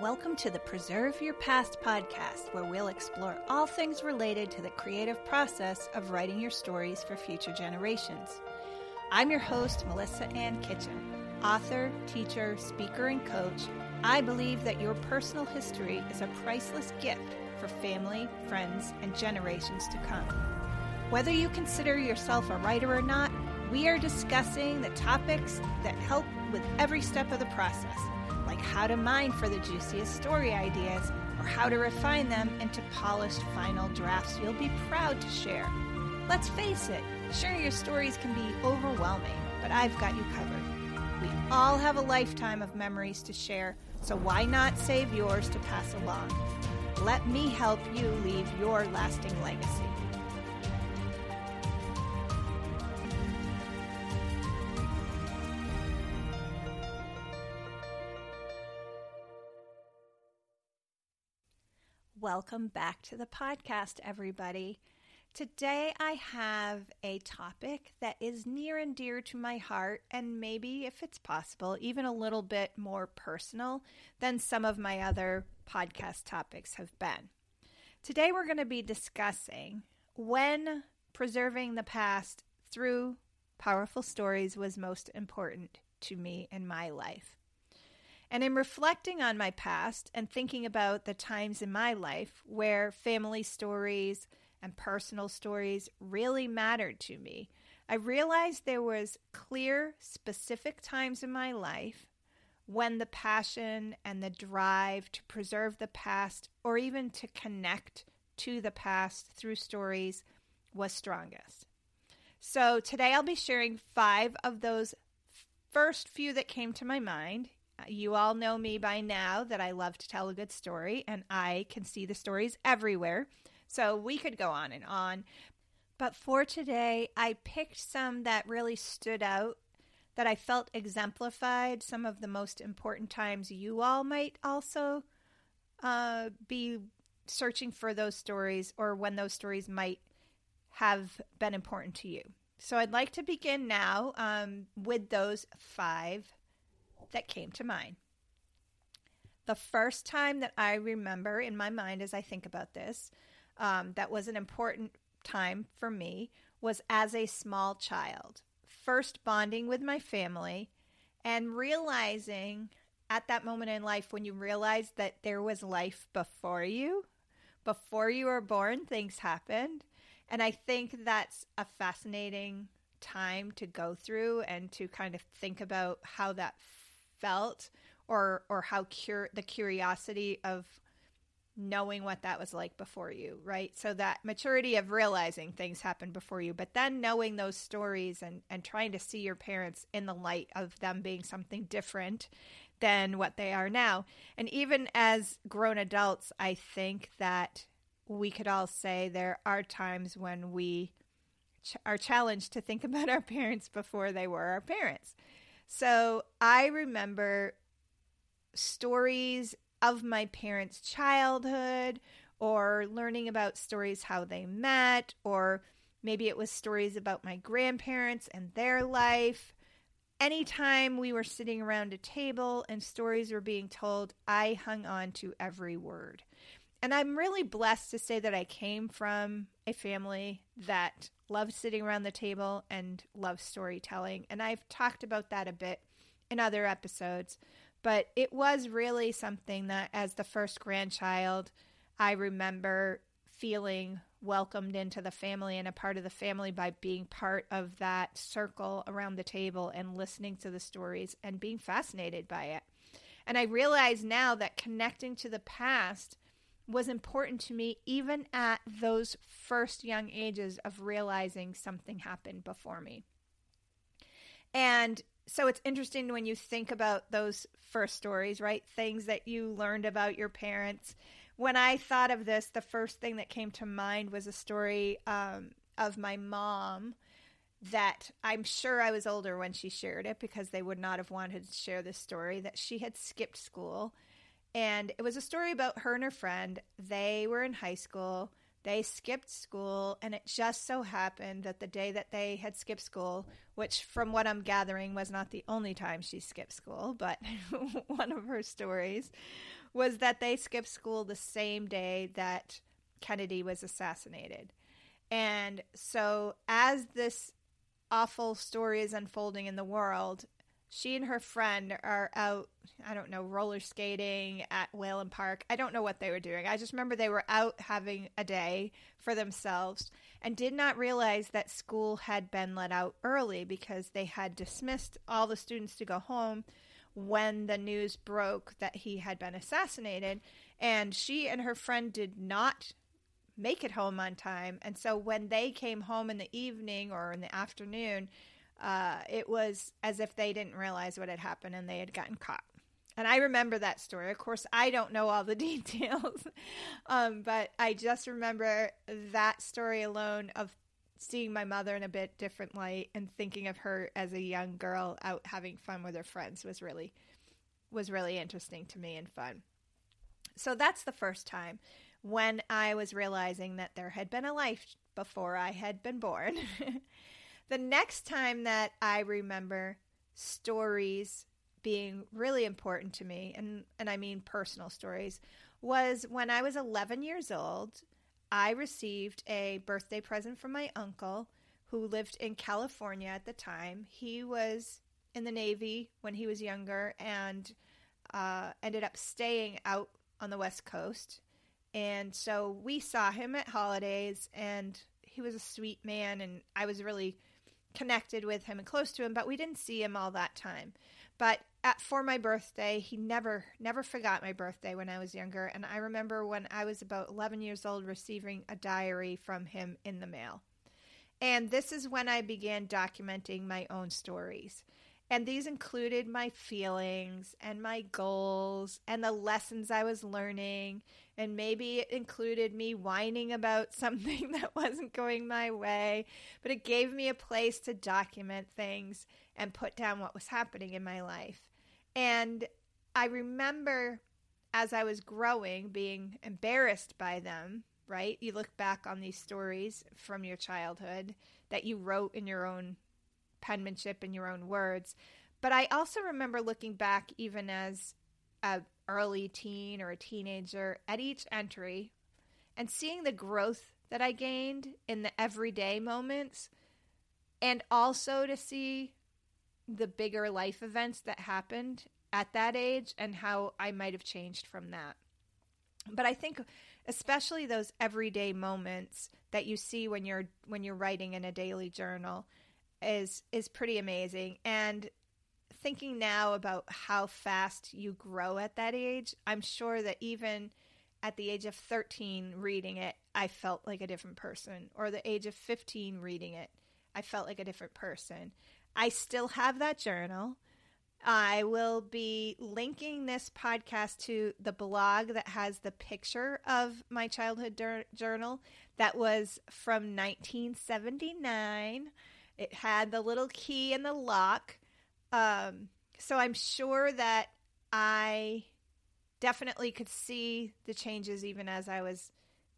Welcome to the Preserve Your Past podcast, where we'll explore all things related to the creative process of writing your stories for future generations. I'm your host, Melissa Ann Kitchen. Author, teacher, speaker, and coach, I believe that your personal history is a priceless gift for family, friends, and generations to come. Whether you consider yourself a writer or not, we are discussing the topics that help with every step of the process like how to mine for the juiciest story ideas or how to refine them into polished final drafts you'll be proud to share. Let's face it, sure, your stories can be overwhelming, but I've got you covered. We all have a lifetime of memories to share, so why not save yours to pass along? Let me help you leave your lasting legacy. Welcome back to the podcast, everybody. Today I have a topic that is near and dear to my heart, and maybe, if it's possible, even a little bit more personal than some of my other podcast topics have been. Today we're going to be discussing when preserving the past through powerful stories was most important to me in my life. And in reflecting on my past and thinking about the times in my life where family stories and personal stories really mattered to me, I realized there was clear, specific times in my life when the passion and the drive to preserve the past or even to connect to the past through stories was strongest. So today I'll be sharing five of those first few that came to my mind you all know me by now that I love to tell a good story, and I can see the stories everywhere. So we could go on and on. But for today, I picked some that really stood out, that I felt exemplified some of the most important times you all might also uh, be searching for those stories or when those stories might have been important to you. So I'd like to begin now um, with those five that came to mind. The first time that I remember in my mind as I think about this, um, that was an important time for me, was as a small child. First bonding with my family and realizing at that moment in life when you realize that there was life before you, before you were born, things happened. And I think that's a fascinating time to go through and to kind of think about how that felt or or how cur- the curiosity of knowing what that was like before you, right? So that maturity of realizing things happened before you, but then knowing those stories and and trying to see your parents in the light of them being something different than what they are now. And even as grown adults, I think that we could all say there are times when we ch- are challenged to think about our parents before they were our parents. So I remember stories of my parents' childhood or learning about stories how they met or maybe it was stories about my grandparents and their life. Anytime we were sitting around a table and stories were being told, I hung on to every word. And I'm really blessed to say that I came from a family that loves sitting around the table and loves storytelling. And I've talked about that a bit in other episodes. But it was really something that, as the first grandchild, I remember feeling welcomed into the family and a part of the family by being part of that circle around the table and listening to the stories and being fascinated by it. And I realize now that connecting to the past was important to me even at those first young ages of realizing something happened before me. And so it's interesting when you think about those first stories, right? Things that you learned about your parents. When I thought of this, the first thing that came to mind was a story um, of my mom that I'm sure I was older when she shared it because they would not have wanted to share this story that she had skipped school and it was a story about her and her friend. They were in high school. They skipped school, and it just so happened that the day that they had skipped school, which from what I'm gathering was not the only time she skipped school, but one of her stories was that they skipped school the same day that Kennedy was assassinated. And so, as this awful story is unfolding in the world, she and her friend are out, I don't know, roller skating at Whalen Park. I don't know what they were doing. I just remember they were out having a day for themselves and did not realize that school had been let out early because they had dismissed all the students to go home when the news broke that he had been assassinated. And she and her friend did not make it home on time. And so when they came home in the evening or in the afternoon, uh, it was as if they didn't realize what had happened and they had gotten caught. And I remember that story. Of course, I don't know all the details, um, but I just remember that story alone of seeing my mother in a bit different light and thinking of her as a young girl out having fun with her friends was really was really interesting to me and fun. So that's the first time when I was realizing that there had been a life before I had been born. the next time that I remember stories being really important to me, and, and I mean personal stories, was when I was 11 years old. I received a birthday present from my uncle who lived in California at the time. He was in the Navy when he was younger and uh, ended up staying out on the West Coast. And so we saw him at holidays, and he was a sweet man, and I was really connected with him and close to him, but we didn't see him all that time. But at for my birthday, he never never forgot my birthday when I was younger, and I remember when I was about 11 years old receiving a diary from him in the mail. And this is when I began documenting my own stories. And these included my feelings and my goals and the lessons I was learning. And maybe it included me whining about something that wasn't going my way. But it gave me a place to document things and put down what was happening in my life. And I remember as I was growing being embarrassed by them, right? You look back on these stories from your childhood that you wrote in your own penmanship in your own words. But I also remember looking back, even as a early teen or a teenager, at each entry and seeing the growth that I gained in the everyday moments, and also to see the bigger life events that happened at that age and how I might have changed from that. But I think especially those everyday moments that you see when you're when you're writing in a daily journal is is pretty amazing. And thinking now about how fast you grow at that age i'm sure that even at the age of 13 reading it i felt like a different person or the age of 15 reading it i felt like a different person. I still have that journal. I will be linking this podcast to the blog that has the picture of my childhood dur- journal that was from 1979. It had the little key and the lock. Um, so I'm sure that I definitely could see the changes even as I was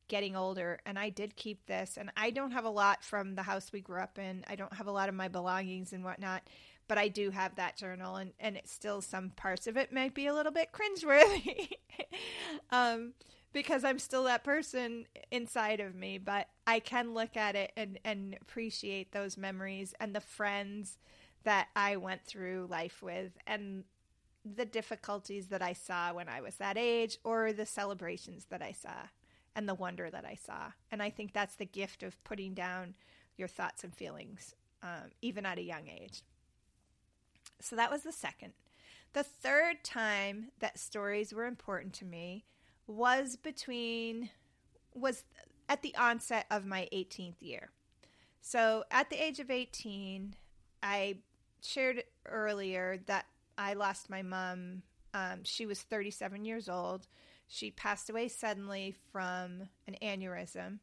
getting older. And I did keep this. And I don't have a lot from the house we grew up in, I don't have a lot of my belongings and whatnot. But I do have that journal, and, and it's still some parts of it might be a little bit cringeworthy. um, because I'm still that person inside of me, but I can look at it and, and appreciate those memories and the friends that I went through life with and the difficulties that I saw when I was that age or the celebrations that I saw and the wonder that I saw. And I think that's the gift of putting down your thoughts and feelings, um, even at a young age. So that was the second. The third time that stories were important to me was between was at the onset of my 18th year. So at the age of 18, I shared earlier that I lost my mom. Um, she was 37 years old. She passed away suddenly from an aneurysm.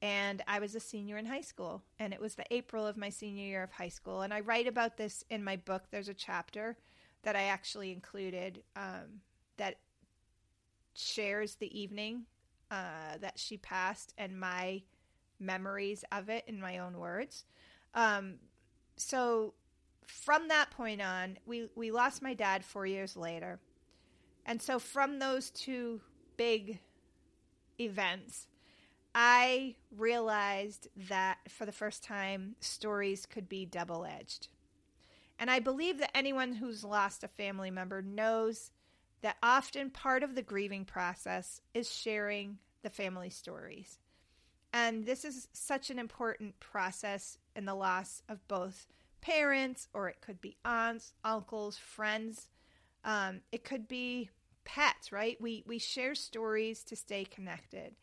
And I was a senior in high school. And it was the April of my senior year of high school. And I write about this in my book. There's a chapter that I actually included um, that shares the evening uh, that she passed and my memories of it in my own words. Um, so from that point on, we, we lost my dad four years later. And so, from those two big events, I realized that for the first time, stories could be double edged. And I believe that anyone who's lost a family member knows that often part of the grieving process is sharing the family stories. And this is such an important process in the loss of both parents, or it could be aunts, uncles, friends. Um, it could be pets, right? We we share stories to stay connected.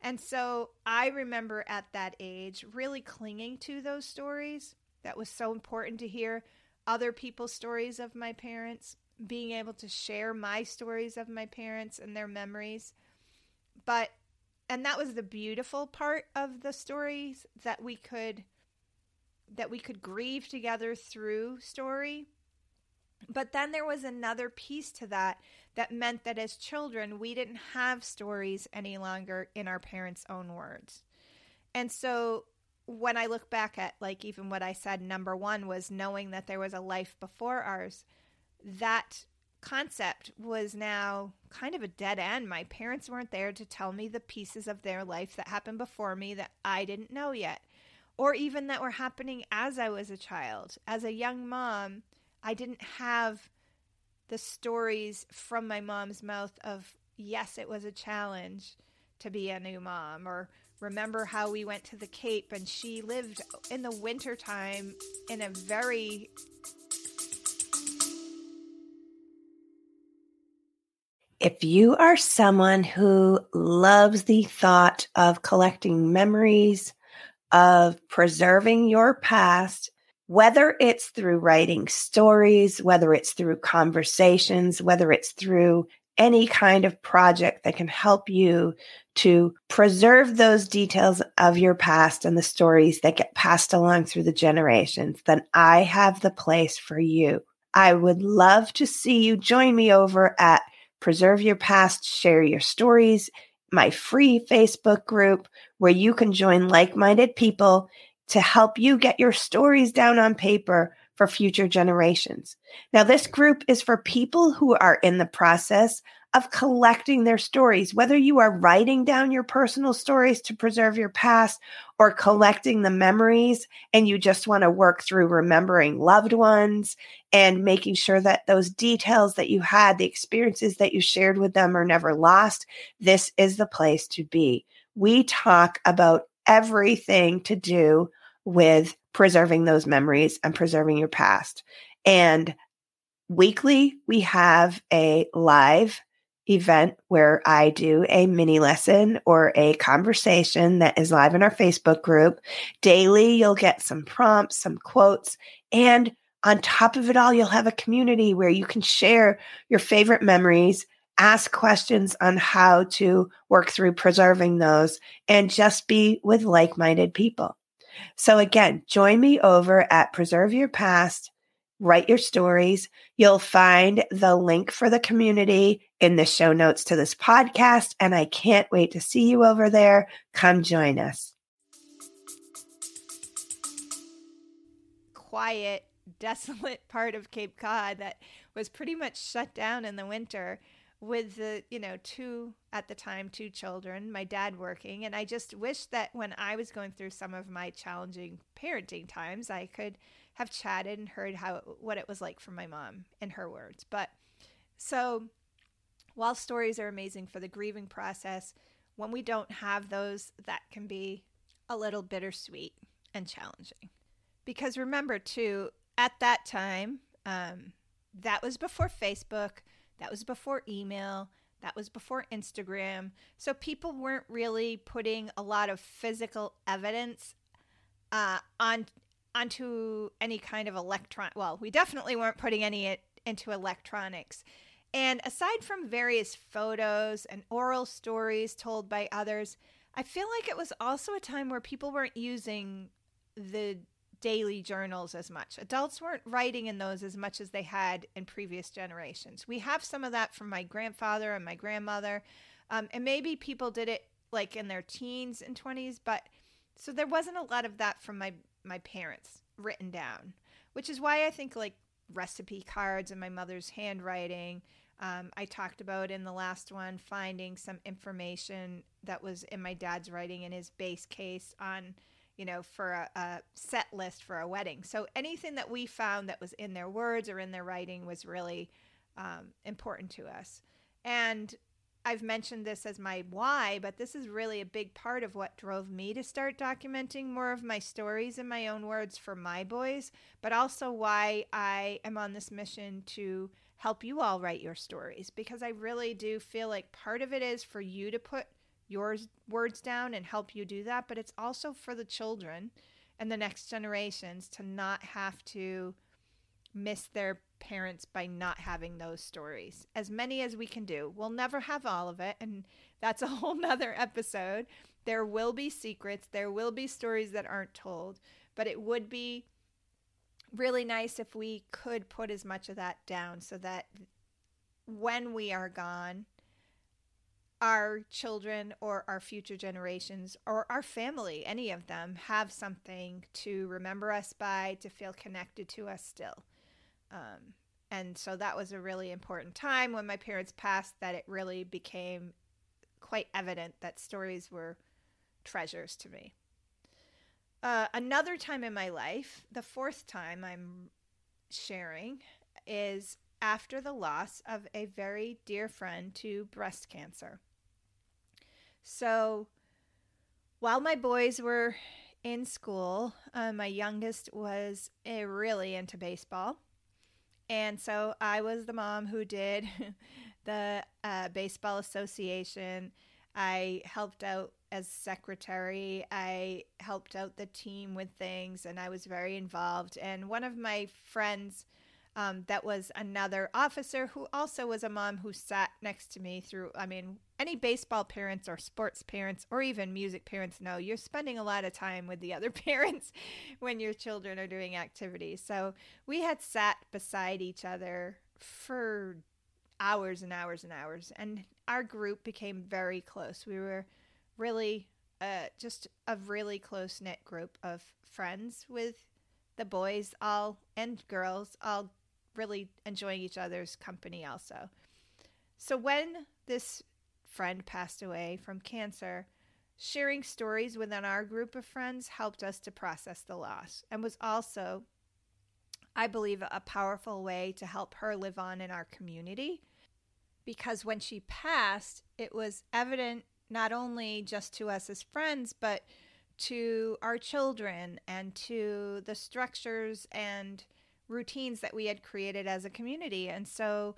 And so I remember at that age really clinging to those stories. That was so important to hear other people's stories of my parents, being able to share my stories of my parents and their memories. But and that was the beautiful part of the stories that we could that we could grieve together through story but then there was another piece to that that meant that as children we didn't have stories any longer in our parents own words and so when i look back at like even what i said number 1 was knowing that there was a life before ours that concept was now kind of a dead end. My parents weren't there to tell me the pieces of their life that happened before me that I didn't know yet, or even that were happening as I was a child. As a young mom, I didn't have the stories from my mom's mouth of, yes, it was a challenge to be a new mom, or remember how we went to the Cape and she lived in the wintertime in a very If you are someone who loves the thought of collecting memories, of preserving your past, whether it's through writing stories, whether it's through conversations, whether it's through any kind of project that can help you to preserve those details of your past and the stories that get passed along through the generations, then I have the place for you. I would love to see you join me over at Preserve Your Past, Share Your Stories, my free Facebook group where you can join like minded people to help you get your stories down on paper for future generations. Now, this group is for people who are in the process of collecting their stories, whether you are writing down your personal stories to preserve your past or collecting the memories and you just want to work through remembering loved ones and making sure that those details that you had, the experiences that you shared with them are never lost. This is the place to be. We talk about everything to do with preserving those memories and preserving your past. And weekly, we have a live event where I do a mini lesson or a conversation that is live in our Facebook group. Daily, you'll get some prompts, some quotes, and on top of it all, you'll have a community where you can share your favorite memories, ask questions on how to work through preserving those, and just be with like minded people. So, again, join me over at Preserve Your Past write your stories. You'll find the link for the community in the show notes to this podcast. And I can't wait to see you over there. Come join us. Quiet, desolate part of Cape Cod that was pretty much shut down in the winter with the you know two at the time two children my dad working and i just wish that when i was going through some of my challenging parenting times i could have chatted and heard how what it was like for my mom in her words. But so while stories are amazing for the grieving process, when we don't have those, that can be a little bittersweet and challenging. Because remember, too, at that time, um, that was before Facebook, that was before email, that was before Instagram. So people weren't really putting a lot of physical evidence uh, on onto any kind of electron. Well, we definitely weren't putting any into electronics. And aside from various photos and oral stories told by others, I feel like it was also a time where people weren't using the daily journals as much. Adults weren't writing in those as much as they had in previous generations. We have some of that from my grandfather and my grandmother. Um, and maybe people did it like in their teens and 20s, but so there wasn't a lot of that from my my parents written down, which is why I think like recipe cards and my mother's handwriting Um, I talked about in the last one finding some information that was in my dad's writing in his bass case on, you know, for a, a set list for a wedding. So anything that we found that was in their words or in their writing was really um, important to us. And I've mentioned this as my why, but this is really a big part of what drove me to start documenting more of my stories in my own words for my boys, but also why I am on this mission to help you all write your stories because I really do feel like part of it is for you to put your words down and help you do that, but it's also for the children and the next generations to not have to miss their parents by not having those stories. As many as we can do. We'll never have all of it, and that's a whole nother episode. There will be secrets, there will be stories that aren't told, but it would be really nice if we could put as much of that down so that when we are gone, our children or our future generations or our family, any of them, have something to remember us by, to feel connected to us still. Um, and so that was a really important time when my parents passed that it really became quite evident that stories were treasures to me. Uh, another time in my life, the fourth time I'm sharing, is after the loss of a very dear friend to breast cancer. So while my boys were in school, uh, my youngest was uh, really into baseball. And so I was the mom who did the uh, Baseball Association. I helped out as secretary. I helped out the team with things and I was very involved. And one of my friends, um, that was another officer who also was a mom who sat next to me through, I mean, any baseball parents or sports parents or even music parents know you're spending a lot of time with the other parents when your children are doing activities. So we had sat beside each other for hours and hours and hours, and our group became very close. We were really uh, just a really close knit group of friends with the boys all and girls all really enjoying each other's company also. So when this friend passed away from cancer, sharing stories within our group of friends helped us to process the loss and was also I believe a powerful way to help her live on in our community because when she passed, it was evident not only just to us as friends, but to our children and to the structures and routines that we had created as a community. And so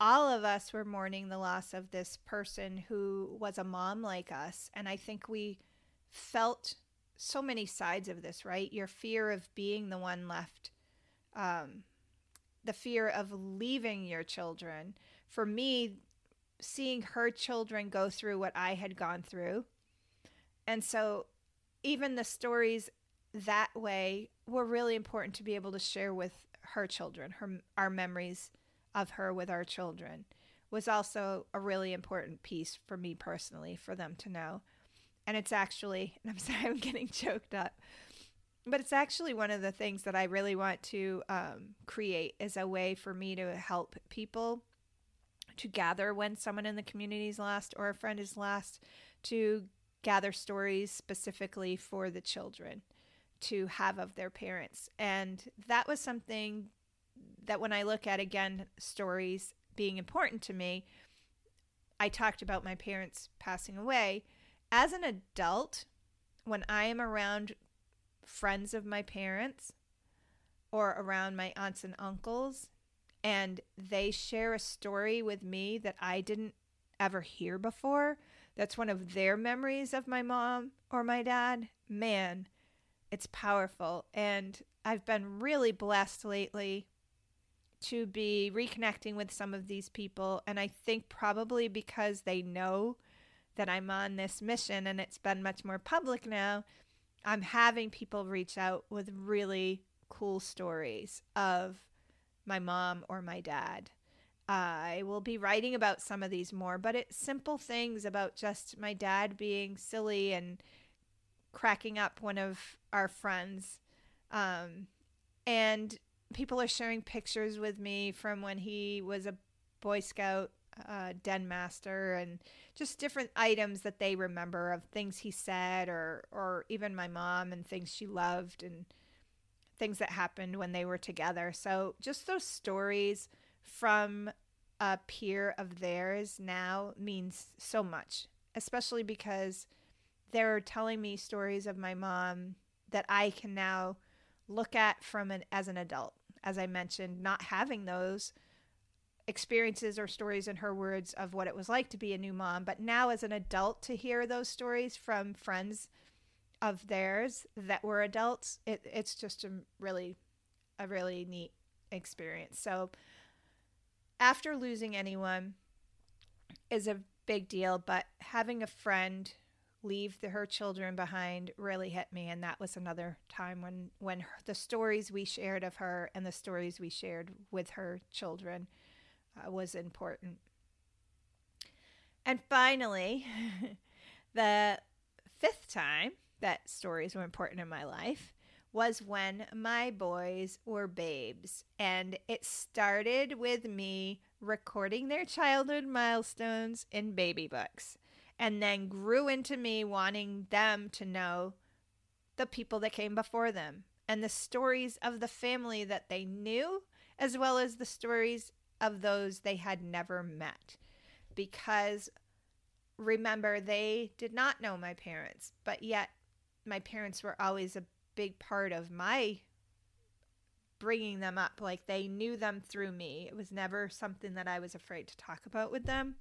all of us were mourning the loss of this person who was a mom like us. And I think we felt so many sides of this, right? Your fear of being the one left, um, the fear of leaving your children. For me, seeing her children go through what I had gone through. And so even the stories that way were really important to be able to share with her children, her our memories of her with our children was also a really important piece for me personally for them to know. And it's actually, and I'm sorry, I'm getting choked up, but it's actually one of the things that I really want to um, create as a way for me to help people to gather when someone in the community is lost or a friend is lost, to gather stories specifically for the children to have of their parents. And that was something that when I look at again stories being important to me, I talked about my parents passing away. As an adult, when I am around friends of my parents or around my aunts and uncles, and they share a story with me that I didn't ever hear before, that's one of their memories of my mom or my dad, man, it's powerful. And I've been really blessed lately to be reconnecting with some of these people. And I think probably because they know that I'm on this mission and it's been much more public now, I'm having people reach out with really cool stories of my mom or my dad. I will be writing about some of these more, but it's simple things about just my dad being silly and cracking up one of our friends. Um, and people are sharing pictures with me from when he was a Boy Scout uh, den master and just different items that they remember of things he said or or even my mom and things she loved and things that happened when they were together. So just those stories from a peer of theirs now means so much, especially because they're telling me stories of my mom that I can now look at from an as an adult. As I mentioned, not having those experiences or stories in her words of what it was like to be a new mom, but now as an adult to hear those stories from friends of theirs that were adults, it, it's just a really a really neat experience. So after losing anyone is a big deal, but having a friend leave the, her children behind really hit me and that was another time when when her, the stories we shared of her and the stories we shared with her children uh, was important. And finally, the fifth time that stories were important in my life was when my boys were babes. And it started with me recording their childhood milestones in baby books, and then grew into me wanting them to know the people that came before them and the stories of the family that they knew, as well as the stories of those they had never met. Because remember, they did not know my parents, but yet my parents were always a big part of my bringing them up. Like they knew them through me. It was never something that I was afraid to talk about with them.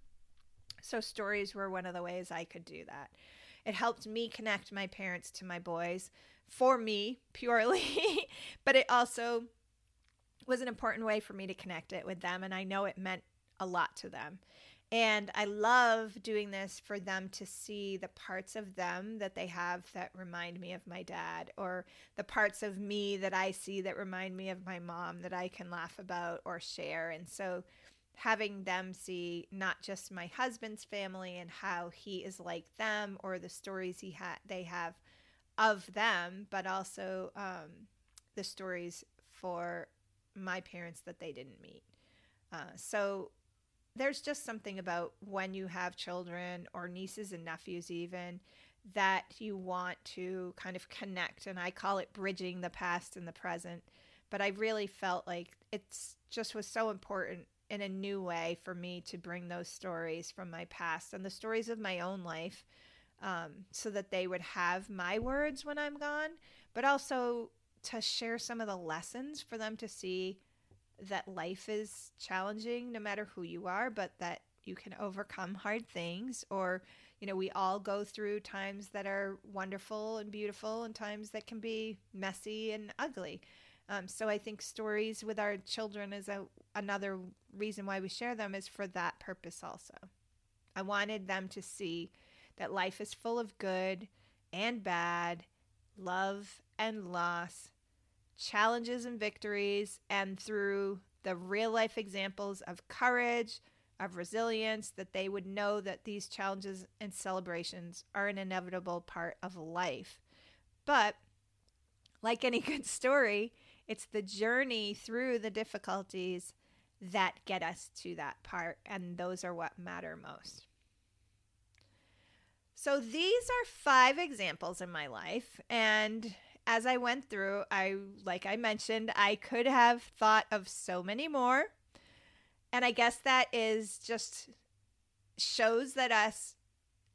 So stories were one of the ways I could do that. It helped me connect my parents to my boys for me purely, but it also was an important way for me to connect it with them. And I know it meant a lot to them. And I love doing this for them to see the parts of them that they have that remind me of my dad, or the parts of me that I see that remind me of my mom that I can laugh about or share. And so having them see not just my husband's family and how he is like them or the stories he ha- they have of them, but also um, the stories for my parents that they didn't meet. Uh, so there's just something about when you have children or nieces and nephews, even that you want to kind of connect. And I call it bridging the past and the present. But I really felt like it's just was so important in a new way for me to bring those stories from my past and the stories of my own life um, so that they would have my words when I'm gone, but also to share some of the lessons for them to see that life is challenging no matter who you are, but that you can overcome hard things or you know we all go through times that are wonderful and beautiful and times that can be messy and ugly um, so i think stories with our children is a, another reason why we share them is for that purpose also i wanted them to see that life is full of good and bad love and loss challenges and victories, and through the real life examples of courage, of resilience, that they would know that these challenges and celebrations are an inevitable part of life. But like any good story, it's the journey through the difficulties that get us to that part, and those are what matter most. So, these are five examples in my life, and as I went through, I like I mentioned, I could have thought of so many more. And I guess that is just shows that us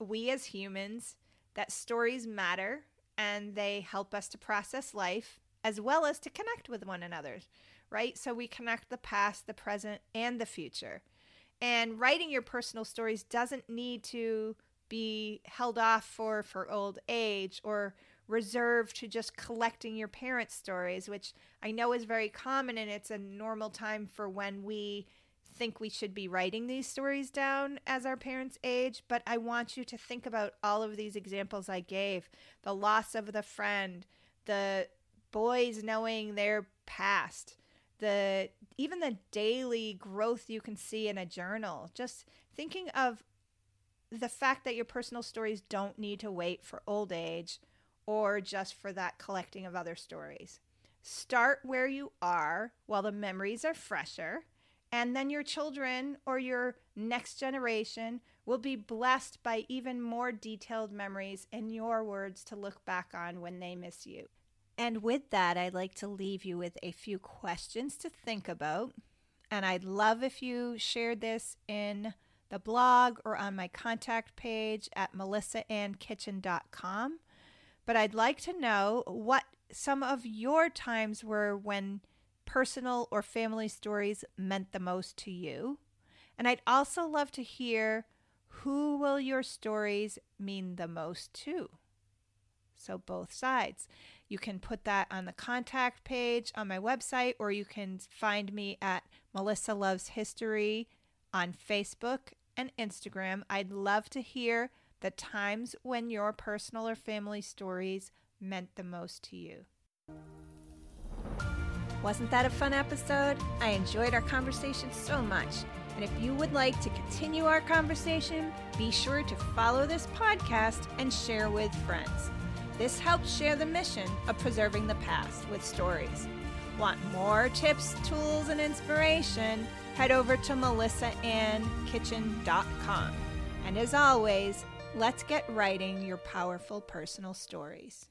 we as humans that stories matter and they help us to process life as well as to connect with one another, right? So we connect the past, the present, and the future. And writing your personal stories doesn't need to be held off for for old age or reserved to just collecting your parents' stories, which I know is very common and it's a normal time for when we think we should be writing these stories down as our parents age. But I want you to think about all of these examples I gave the loss of the friend, the boys knowing their past, the even the daily growth you can see in a journal. Just thinking of the fact that your personal stories don't need to wait for old age or just for that collecting of other stories. Start where you are while the memories are fresher And then your children or your next generation will be blessed by even more detailed memories and your words to look back on when they miss you. And with that, I'd like to leave you with a few questions to think about. And I'd love if you shared this in the blog or on my contact page at melissaannkitchen.com. But I'd like to know what some of your times were when personal or family stories meant the most to you. And I'd also love to hear who will your stories mean the most to? So, both sides. You can put that on the contact page on my website, or you can find me at Melissa Loves History on Facebook and Instagram. I'd love to hear the times when your personal or family stories meant the most to you. Wasn't that a fun episode? I enjoyed our conversation so much. And if you would like to continue our conversation, be sure to follow this podcast and share with friends. This helps share the mission of preserving the past with stories. Want more tips, tools, and inspiration? Head over to melissaannkitchen.com. And as always, let's get writing your powerful personal stories.